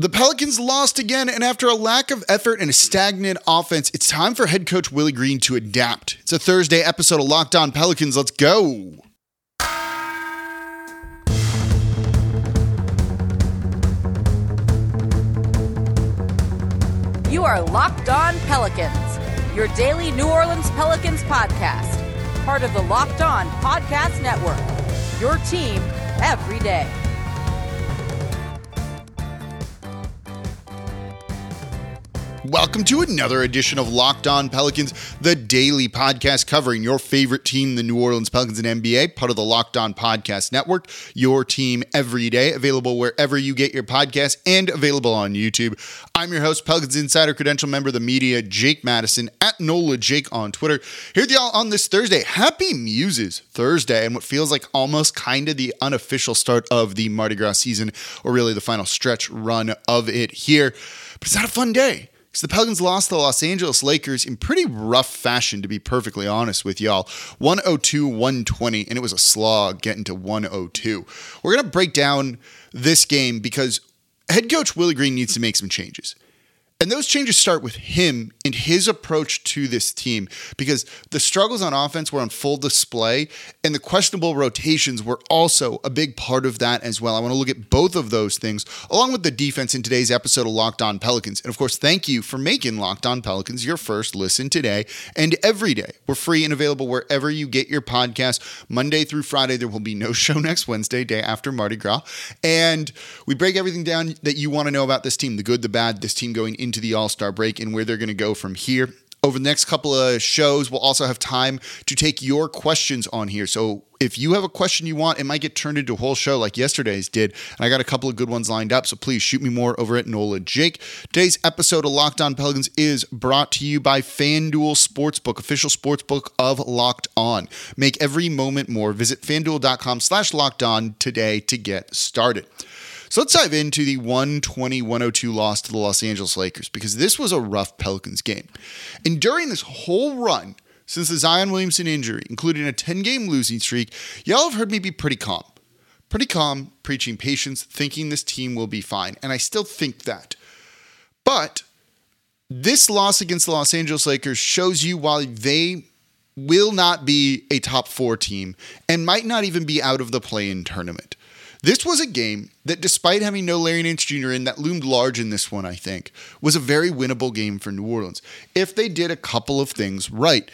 The Pelicans lost again, and after a lack of effort and a stagnant offense, it's time for head coach Willie Green to adapt. It's a Thursday episode of Locked On Pelicans. Let's go. You are Locked On Pelicans, your daily New Orleans Pelicans podcast, part of the Locked On Podcast Network. Your team every day. Welcome to another edition of Locked On Pelicans, the daily podcast covering your favorite team, the New Orleans Pelicans and NBA, part of the Locked On Podcast Network. Your team every day, available wherever you get your podcasts and available on YouTube. I'm your host, Pelicans Insider Credential member of the media, Jake Madison, at NOLA Jake on Twitter. Here y'all on this Thursday. Happy Muses Thursday, and what feels like almost kind of the unofficial start of the Mardi Gras season, or really the final stretch run of it here. But it's not a fun day. So the Pelicans lost the Los Angeles Lakers in pretty rough fashion, to be perfectly honest with y'all. 102 120, and it was a slog getting to 102. We're going to break down this game because head coach Willie Green needs to make some changes. And those changes start with him and his approach to this team because the struggles on offense were on full display and the questionable rotations were also a big part of that as well. I want to look at both of those things along with the defense in today's episode of Locked On Pelicans. And of course, thank you for making Locked On Pelicans your first listen today and every day. We're free and available wherever you get your podcast. Monday through Friday, there will be no show next Wednesday, day after Mardi Gras. And we break everything down that you want to know about this team the good, the bad, this team going into the All Star break and where they're going to go from here. Over the next couple of shows, we'll also have time to take your questions on here. So if you have a question you want, it might get turned into a whole show like yesterday's did. And I got a couple of good ones lined up. So please shoot me more over at NOLA Jake. Today's episode of Locked On Pelicans is brought to you by FanDuel Sportsbook, official sportsbook of Locked On. Make every moment more. Visit fanduel.com slash locked on today to get started. So let's dive into the 120 102 loss to the Los Angeles Lakers because this was a rough Pelicans game. And during this whole run, since the Zion Williamson injury, including a 10 game losing streak, y'all have heard me be pretty calm. Pretty calm, preaching patience, thinking this team will be fine. And I still think that. But this loss against the Los Angeles Lakers shows you why they will not be a top four team and might not even be out of the play in tournament. This was a game that, despite having no Larry Nance Jr. in, that loomed large in this one, I think, was a very winnable game for New Orleans if they did a couple of things right.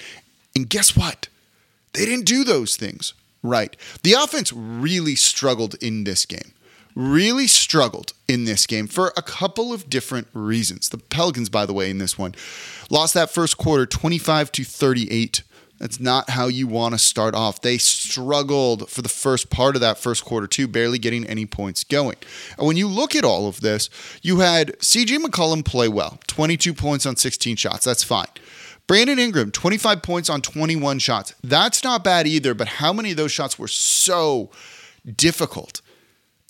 And guess what? They didn't do those things right. The offense really struggled in this game. Really struggled in this game for a couple of different reasons. The Pelicans, by the way, in this one, lost that first quarter 25 to 38 that's not how you want to start off. They struggled for the first part of that first quarter, too, barely getting any points going. And when you look at all of this, you had CJ McCollum play well 22 points on 16 shots. That's fine. Brandon Ingram, 25 points on 21 shots. That's not bad either, but how many of those shots were so difficult?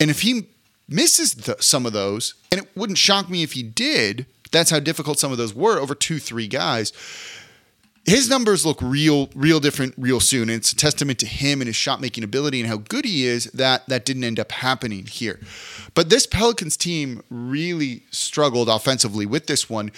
And if he misses the, some of those, and it wouldn't shock me if he did, that's how difficult some of those were over two, three guys his numbers look real, real different real soon. And it's a testament to him and his shot making ability and how good he is that that didn't end up happening here. But this Pelicans team really struggled offensively with this one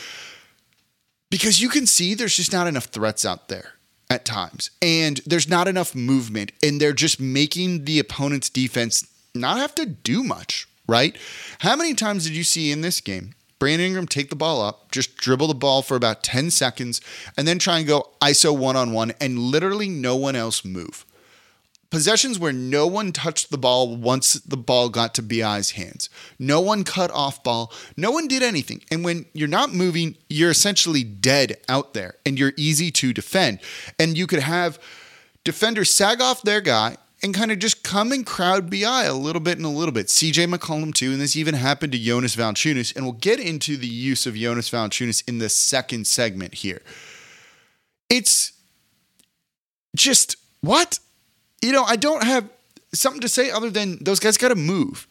because you can see there's just not enough threats out there at times. And there's not enough movement. And they're just making the opponent's defense not have to do much, right? How many times did you see in this game Brandon Ingram take the ball up, just dribble the ball for about 10 seconds, and then try and go ISO one on one, and literally no one else move. Possessions where no one touched the ball once the ball got to BI's hands. No one cut off ball. No one did anything. And when you're not moving, you're essentially dead out there and you're easy to defend. And you could have defenders sag off their guy and kind of just come and crowd BI a little bit and a little bit. CJ McCollum too, and this even happened to Jonas Valanciunas, and we'll get into the use of Jonas Valanciunas in the second segment here. It's just what you know. I don't have something to say other than those guys got to move.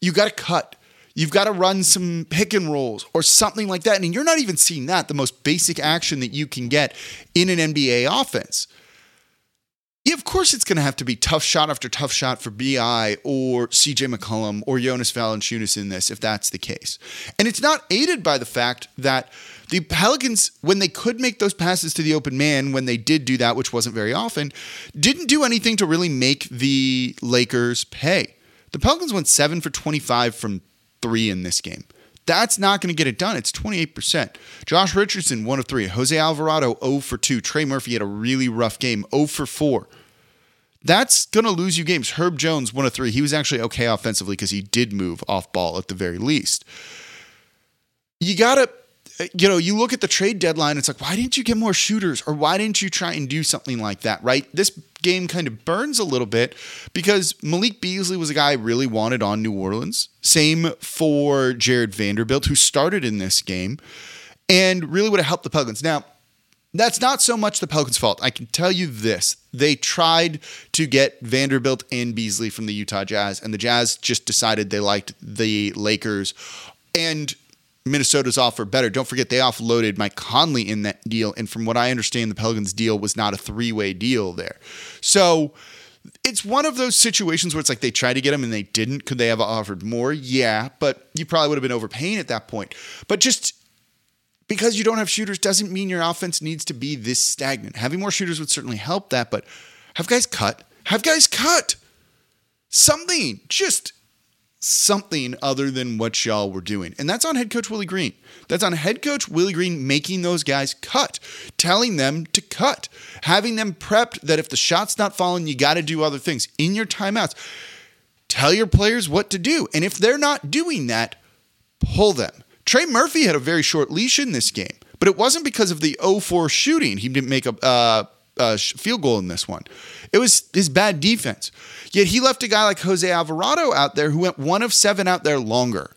You got to cut. You've got to run some pick and rolls or something like that. And you're not even seeing that, the most basic action that you can get in an NBA offense Yeah, of course it's going to have to be tough shot after tough shot for BI or CJ McCollum or Jonas Valanciunas in this, if that's the case. And it's not aided by the fact that the Pelicans, when they could make those passes to the open man, when they did do that, which wasn't very often, didn't do anything to really make the Lakers pay. The Pelicans went seven for 25 from three in this game. That's not going to get it done. It's 28%. Josh Richardson, 1 of 3. Jose Alvarado, 0 for 2. Trey Murphy had a really rough game, 0 for 4. That's going to lose you games. Herb Jones, 1 of 3. He was actually okay offensively because he did move off ball at the very least. You got to you know, you look at the trade deadline, it's like, why didn't you get more shooters or why didn't you try and do something like that, right? This game kind of burns a little bit because Malik Beasley was a guy I really wanted on New Orleans. Same for Jarred Vanderbilt, who started in this game and really would have helped the Pelicans. Now, that's not so much the Pelicans' fault. I can tell you this. They tried to get Vanderbilt and Beasley from the Utah Jazz, and the Jazz just decided they liked the Lakers. And Minnesota's offer better. Don't forget they offloaded Mike Conley in that deal, and from what I understand, the Pelicans deal was not a three way deal there. So it's one of those situations where it's like they tried to get him and they didn't. Could they have offered more? Yeah, but you probably would have been overpaying at that point. But just because you don't have shooters doesn't mean your offense needs to be this stagnant. Having more shooters would certainly help that, but have guys cut. Have guys cut something. Just something other than what y'all were doing. And that's on head coach Willie Green. That's on head coach Willie Green making those guys cut, telling them to cut, having them prepped that if the shot's not falling, you got to do other things in your timeouts. Tell your players what to do. And if they're not doing that, pull them. Trey Murphy had a very short leash in this game, but it wasn't because of the 0-4 shooting. He didn't make a uh, uh, field goal in this one. It was his bad defense. Yet he left a guy like Jose Alvarado out there who went one of seven out there longer.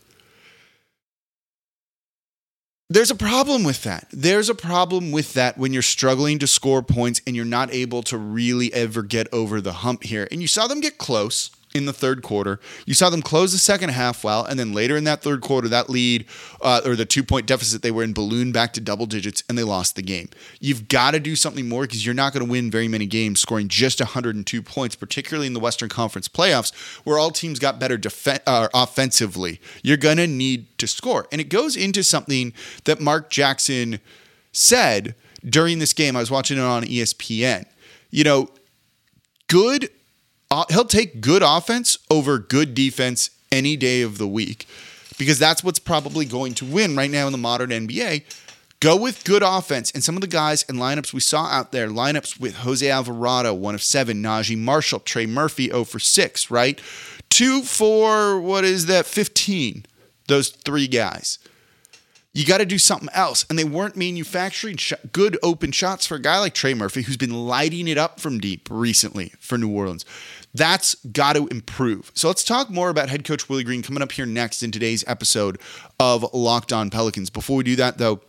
There's a problem with that. There's a problem with that when you're struggling to score points and you're not able to really ever get over the hump here. And you saw them get close in the third quarter. You saw them close the second half well, and then later in that third quarter, that lead uh, or the two point deficit they were in ballooned back to double digits, and they lost the game. You've got to do something more because you're not going to win very many games scoring just 102 points, particularly in the Western Conference playoffs, where all teams got better def- uh, offensively. You're going to need to score, and it goes into something that Mark Jackson said during this game. I was watching it on ESPN. You know, good he'll take good offense over good defense any day of the week because that's what's probably going to win right now in the modern NBA. Go with good offense. And some of the guys and lineups we saw out there, lineups with Jose Alvarado, one of seven, Naji Marshall, Trey Murphy, 0 for 6, right? Two for, what is that, 15? Those three guys. You got to do something else. And they weren't manufacturing sh- good open shots for a guy like Trey Murphy, who's been lighting it up from deep recently for New Orleans. That's got to improve. So let's talk more about head coach Willie Green coming up here next in today's episode of Locked On Pelicans. Before we do that, though,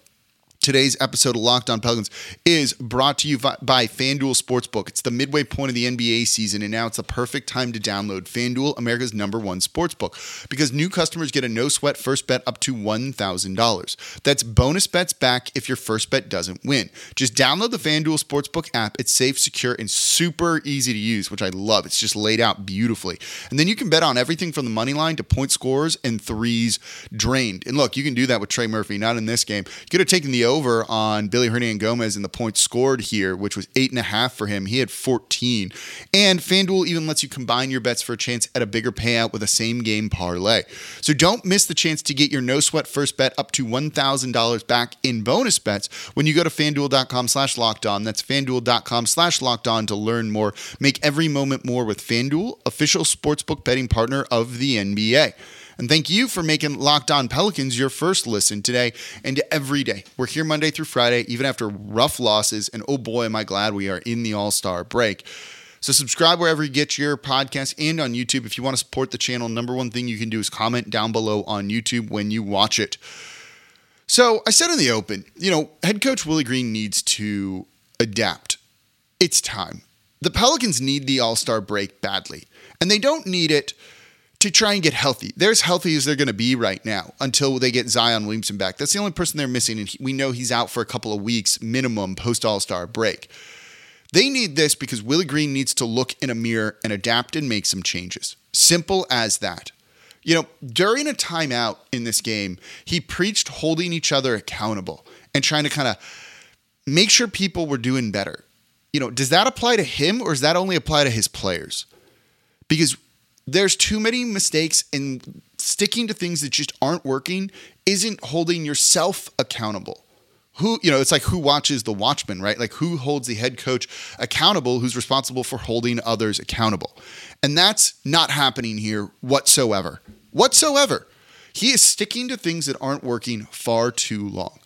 Today's episode of Locked On Pelicans is brought to you by FanDuel Sportsbook. It's the midway point of the NBA season, and now it's the perfect time to download FanDuel, America's number one sportsbook, because new customers get a no sweat first bet up to $1,000. That's bonus bets back if your first bet doesn't win. Just download the FanDuel Sportsbook app. It's safe, secure, and super easy to use, which I love. It's just laid out beautifully. And then you can bet on everything from the money line to point scores and threes drained. And look, you can do that with Trey Murphy, not in this game. You could have taken the over on Willy Hernangomez and the points scored here, which was eight and a half for him. He had 14. And FanDuel even lets you combine your bets for a chance at a bigger payout with a same game parlay. So don't miss the chance to get your no sweat first bet up to $1,000 back in bonus bets when you go to fanduel.com slash locked on. That's fanduel.com slash locked on to learn more. Make every moment more with FanDuel, official sportsbook betting partner of the NBA. And thank you for making Locked On Pelicans your first listen today and every day. We're here Monday through Friday, even after rough losses. And oh boy, am I glad we are in the All Star break. So subscribe wherever you get your podcast and on YouTube. If you want to support the channel, number one thing you can do is comment down below on YouTube when you watch it. So I said in the open, you know, head coach Willie Green needs to adapt. It's time. The Pelicans need the All Star break badly, and they don't need it to try and get healthy. They're as healthy as they're going to be right now until they get Zion Williamson back. That's the only person they're missing, and we know he's out for a couple of weeks minimum post All Star break. They need this because Willie Green needs to look in a mirror and adapt and make some changes. Simple as that. You know, during a timeout in this game, he preached holding each other accountable and trying to kind of make sure people were doing better. You know, does that apply to him or does that only apply to his players? Because there's too many mistakes and sticking to things that just aren't working isn't holding yourself accountable. Who you know it's like who watches the watchman right? Like who holds the head coach accountable who's responsible for holding others accountable. And that's not happening here whatsoever. Whatsoever. He is sticking to things that aren't working far too long.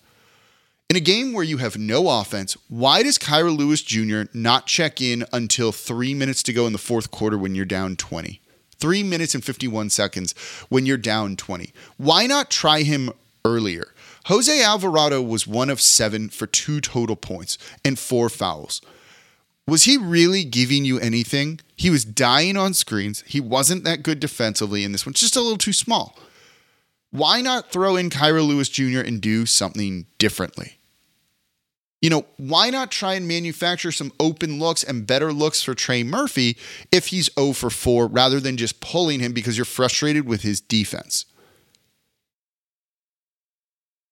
In a game where you have no offense why does Kira Lewis Jr. not check in until three minutes to go in the fourth quarter when you're down 20 three minutes and 51 seconds when you're down 20 why not try him earlier Jose Alvarado was one of seven for two total points and four fouls. Was he really giving you anything? He was dying on screens. He wasn't that good defensively in this one, just a little too small. Why not throw in Kira Lewis Jr. and do something differently? You know, why not try and manufacture some open looks and better looks for Trey Murphy if he's 0 for 4 rather than just pulling him because you're frustrated with his defense?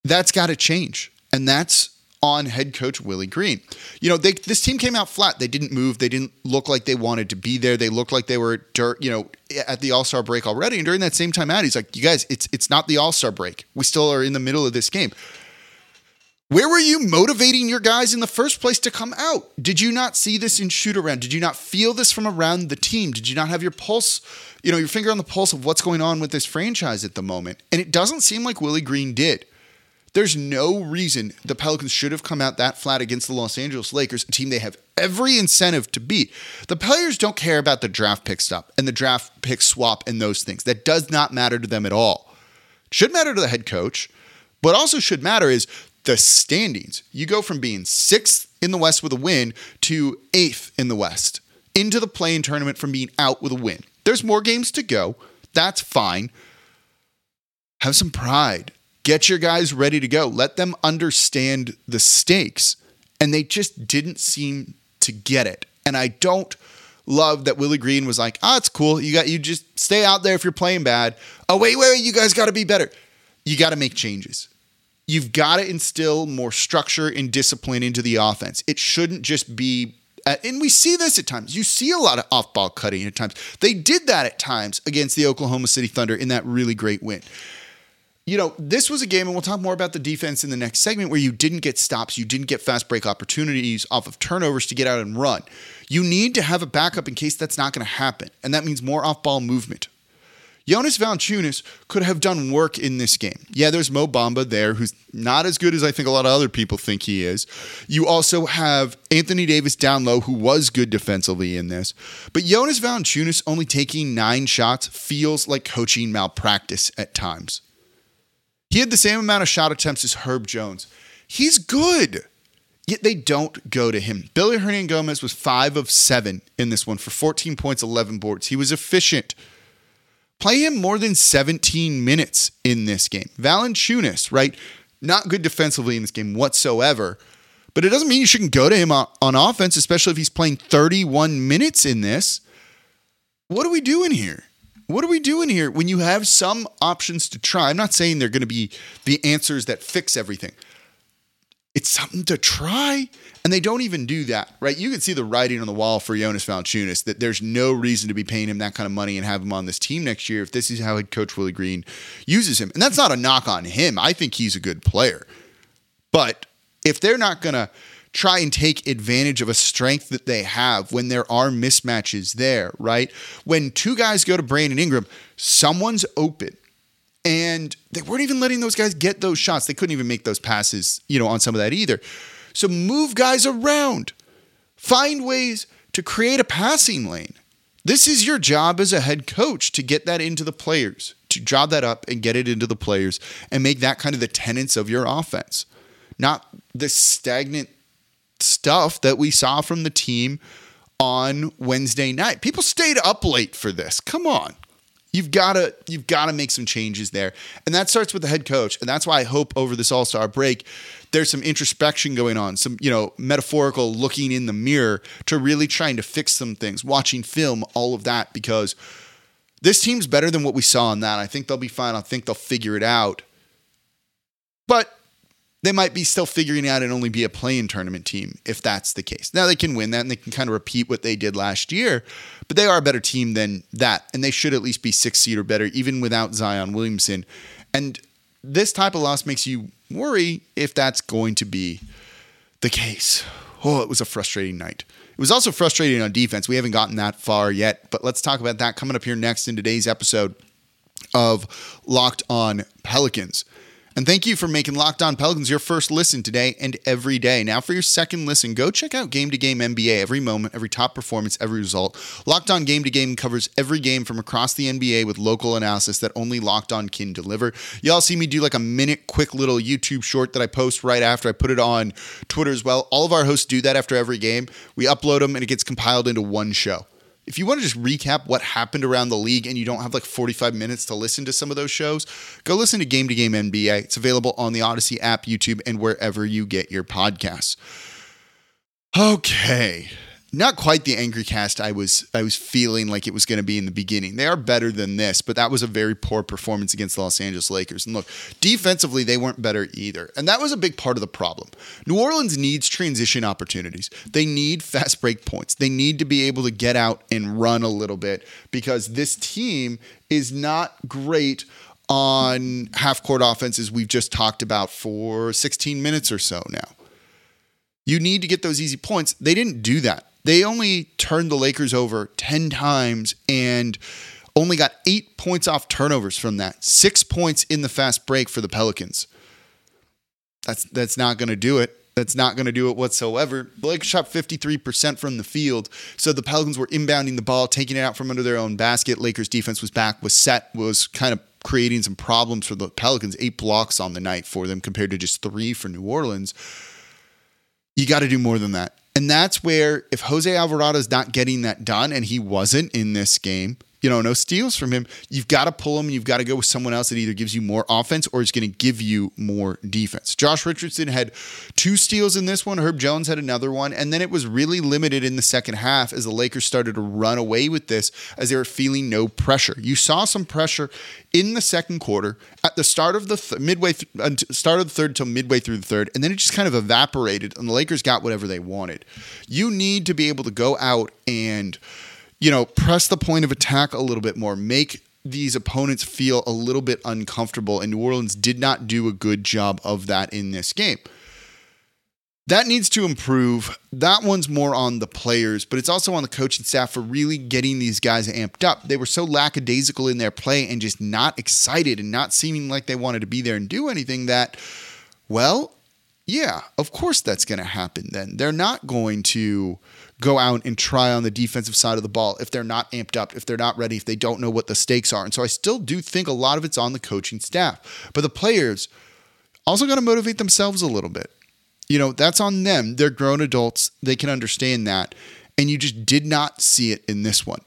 That's got to change. And that's on head coach Willie Green. You know, they, this team came out flat. They didn't move. They didn't look like they wanted to be there. They looked like they were dirt, you know, at the All-Star break already. And during that same time out, he's like, "You guys, it's it's not the All-Star break. We still are in the middle of this game." Where were you motivating your guys in the first place to come out? Did you not see this in shoot around? Did you not feel this from around the team? Did you not have your pulse, you know, your finger on the pulse of what's going on with this franchise at the moment? And it doesn't seem like Willie Green did. There's no reason the Pelicans should have come out that flat against the Los Angeles Lakers, a team they have every incentive to beat. The players don't care about the draft pick stuff and the draft pick swap and those things. That does not matter to them at all. Should matter to the head coach, but also should matter is the standings. You go from being sixth in the West with a win to eighth in the West into the play-in tournament from being out with a win. There's more games to go. That's fine. Have some pride. Get your guys ready to go. Let them understand the stakes. And they just didn't seem to get it. And I don't love that Willie Green was like, "Ah, oh, it's cool. You got you just stay out there if you're playing bad. Oh, wait, wait, wait, you guys got to be better. You got to make changes. You've got to instill more structure and discipline into the offense. It shouldn't just be uh, and we see this at times. You see a lot of off ball cutting at times. They did that at times against the Oklahoma City Thunder in that really great win you know, this was a game, and we'll talk more about the defense in the next segment, where you didn't get stops, you didn't get fast break opportunities off of turnovers to get out and run. You need to have a backup in case that's not going to happen, and that means more off ball movement. Jonas Valanciunas could have done work in this game. Yeah, there's Mo Bamba there, who's not as good as I think a lot of other people think he is. You also have Anthony Davis down low, who was good defensively in this. But Jonas Valanciunas only taking nine shots feels like coaching malpractice at times. He had the same amount of shot attempts as Herb Jones. He's good. Yet they don't go to him. Willy Hernangomez was five of seven in this one for 14 points, 11 boards. He was efficient. Play him more than 17 minutes in this game. Valanciunas, right? Not good defensively in this game whatsoever. But it doesn't mean you shouldn't go to him on offense, especially if he's playing 31 minutes in this. What are we doing here? what are we doing here when you have some options to try? I'm not saying they're going to be the answers that fix everything. It's something to try. And they don't even do that, right? You can see the writing on the wall for Jonas Valanciunas that there's no reason to be paying him that kind of money and have him on this team next year if this is how head coach Willie Green uses him. And that's not a knock on him. I think he's a good player. But if they're not going to try and take advantage of a strength that they have when there are mismatches there, right? When two guys go to Brandon Ingram, someone's open. And they weren't even letting those guys get those shots. They couldn't even make those passes, you know, on some of that either. So move guys around. Find ways to create a passing lane. This is your job as a head coach to get that into the players, to job that up and get it into the players and make that kind of the tenets of your offense. Not the stagnant stuff that we saw from the team on Wednesday night. People stayed up late for this. Come on. You've got to you've got to make some changes there. And that starts with the head coach. And that's why I hope over this All-Star break there's some introspection going on, some, you know, metaphorical looking in the mirror to really trying to fix some things, watching film, all of that because this team's better than what we saw in that. I think they'll be fine. I think they'll figure it out. But they might be still figuring out and only be a play-in tournament team if that's the case. Now they can win that and they can kind of repeat what they did last year, but they are a better team than that, and they should at least be six seed or better, even without Zion Williamson. And this type of loss makes you worry if that's going to be the case. Oh, it was a frustrating night. It was also frustrating on defense. We haven't gotten that far yet, but let's talk about that coming up here next in today's episode of Locked On Pelicans. And thank you for making Locked On Pelicans your first listen today and every day. Now, for your second listen, go check out Game to Game NBA. Every moment, every top performance, every result. Locked On Game to Game covers every game from across the NBA with local analysis that only Locked On can deliver. Y'all see me do like a minute, quick little YouTube short that I post right after I put it on Twitter as well. All of our hosts do that after every game. We upload them and it gets compiled into one show if you want to just recap what happened around the league and you don't have like 45 minutes to listen to some of those shows, go listen to Game to Game NBA. It's available on the Audacy app, YouTube, and wherever you get your podcasts. Okay not quite the angry cast I was I was feeling like it was going to be in the beginning. They are better than this, but that was a very poor performance against the Los Angeles Lakers. And look, defensively they weren't better either. And that was a big part of the problem. New Orleans needs transition opportunities. They need fast break points. They need to be able to get out and run a little bit because this team is not great on half court offenses we've just talked about for 16 minutes or so now. You need to get those easy points. They didn't do that. They only turned the Lakers over 10 times and only got eight points off turnovers from that. Six points in the fast break for the Pelicans. That's that's not going to do it. That's not going to do it whatsoever. The Lakers shot 53% from the field. So the Pelicans were inbounding the ball, taking it out from under their own basket. Lakers defense was back, was set, was kind of creating some problems for the Pelicans. Eight blocks on the night for them compared to just three for New Orleans. You got to do more than that. And that's where if Jose Alvarado is not getting that done, and he wasn't in this game, you know, no steals from him. You've got to pull him. You've got to go with someone else that either gives you more offense or is going to give you more defense. Josh Richardson had two steals in this one. Herb Jones had another one. And then it was really limited in the second half as the Lakers started to run away with this as they were feeling no pressure. You saw some pressure in the second quarter at the start of the th- midway, th- start of the third till midway through the third. And then it just kind of evaporated and the Lakers got whatever they wanted. You need to be able to go out and you know, press the point of attack a little bit more, make these opponents feel a little bit uncomfortable. And New Orleans did not do a good job of that in this game. That needs to improve. That one's more on the players, but it's also on the coaching staff for really getting these guys amped up. They were so lackadaisical in their play and just not excited and not seeming like they wanted to be there and do anything that, well, yeah, of course that's going to happen then. They're not going to go out and try on the defensive side of the ball if they're not amped up, if they're not ready, if they don't know what the stakes are. And so I still do think a lot of it's on the coaching staff. But the players also got to motivate themselves a little bit. You know, that's on them. They're grown adults, they can understand that. And you just did not see it in this one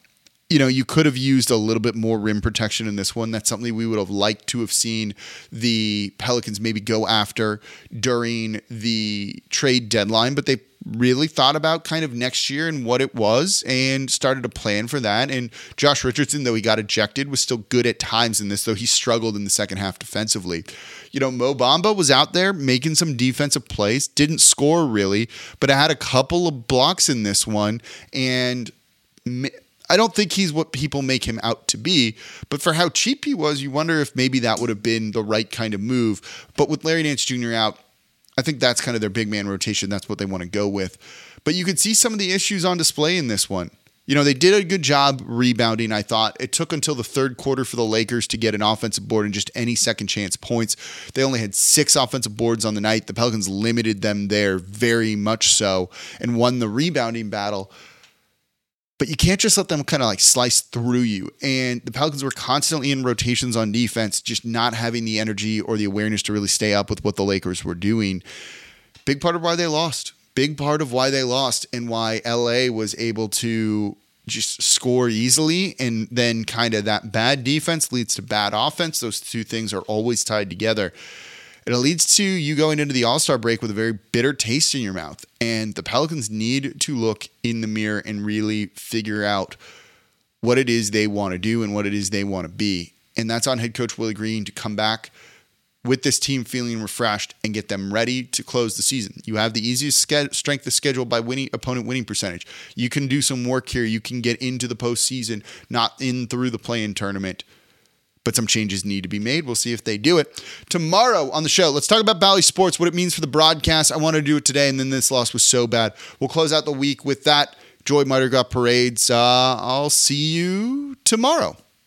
you know, you could have used a little bit more rim protection in this one. That's something we would have liked to have seen the Pelicans maybe go after during the trade deadline, but they really thought about kind of next year and what it was and started to plan for that. And Josh Richardson, though he got ejected, was still good at times in this, though he struggled in the second half defensively. You know, Mo Bamba was out there making some defensive plays, didn't score really, but I had a couple of blocks in this one. And I don't think he's what people make him out to be, but for how cheap he was, you wonder if maybe that would have been the right kind of move. But with Larry Nance Jr. out, I think that's kind of their big man rotation. That's what they want to go with. But you could see some of the issues on display in this one. You know, they did a good job rebounding, I thought. It took until the third quarter for the Lakers to get an offensive board and just any second chance points. They only had six offensive boards on the night. The Pelicans limited them there very much so and won the rebounding battle but you can't just let them kind of like slice through you. And the Pelicans were constantly in rotations on defense, just not having the energy or the awareness to really stay up with what the Lakers were doing. Big part of why they lost. Big part of why they lost and why LA was able to just score easily and then kind of that bad defense leads to bad offense those two things are always tied together and it leads to you going into the all-star break with a very bitter taste in your mouth and the pelicans need to look in the mirror and really figure out what it is they want to do and what it is they want to be and that's on head coach willie green to come back with this team feeling refreshed and get them ready to close the season. You have the easiest ske- strength of schedule by winning opponent winning percentage. You can do some work here. You can get into the postseason, not in through the play-in tournament. But some changes need to be made. We'll see if they do it. Tomorrow on the show, let's talk about Bally Sports, what it means for the broadcast. I wanted to do it today, and then this loss was so bad. We'll close out the week with that. Joy Miter got parades. Uh, I'll see you tomorrow.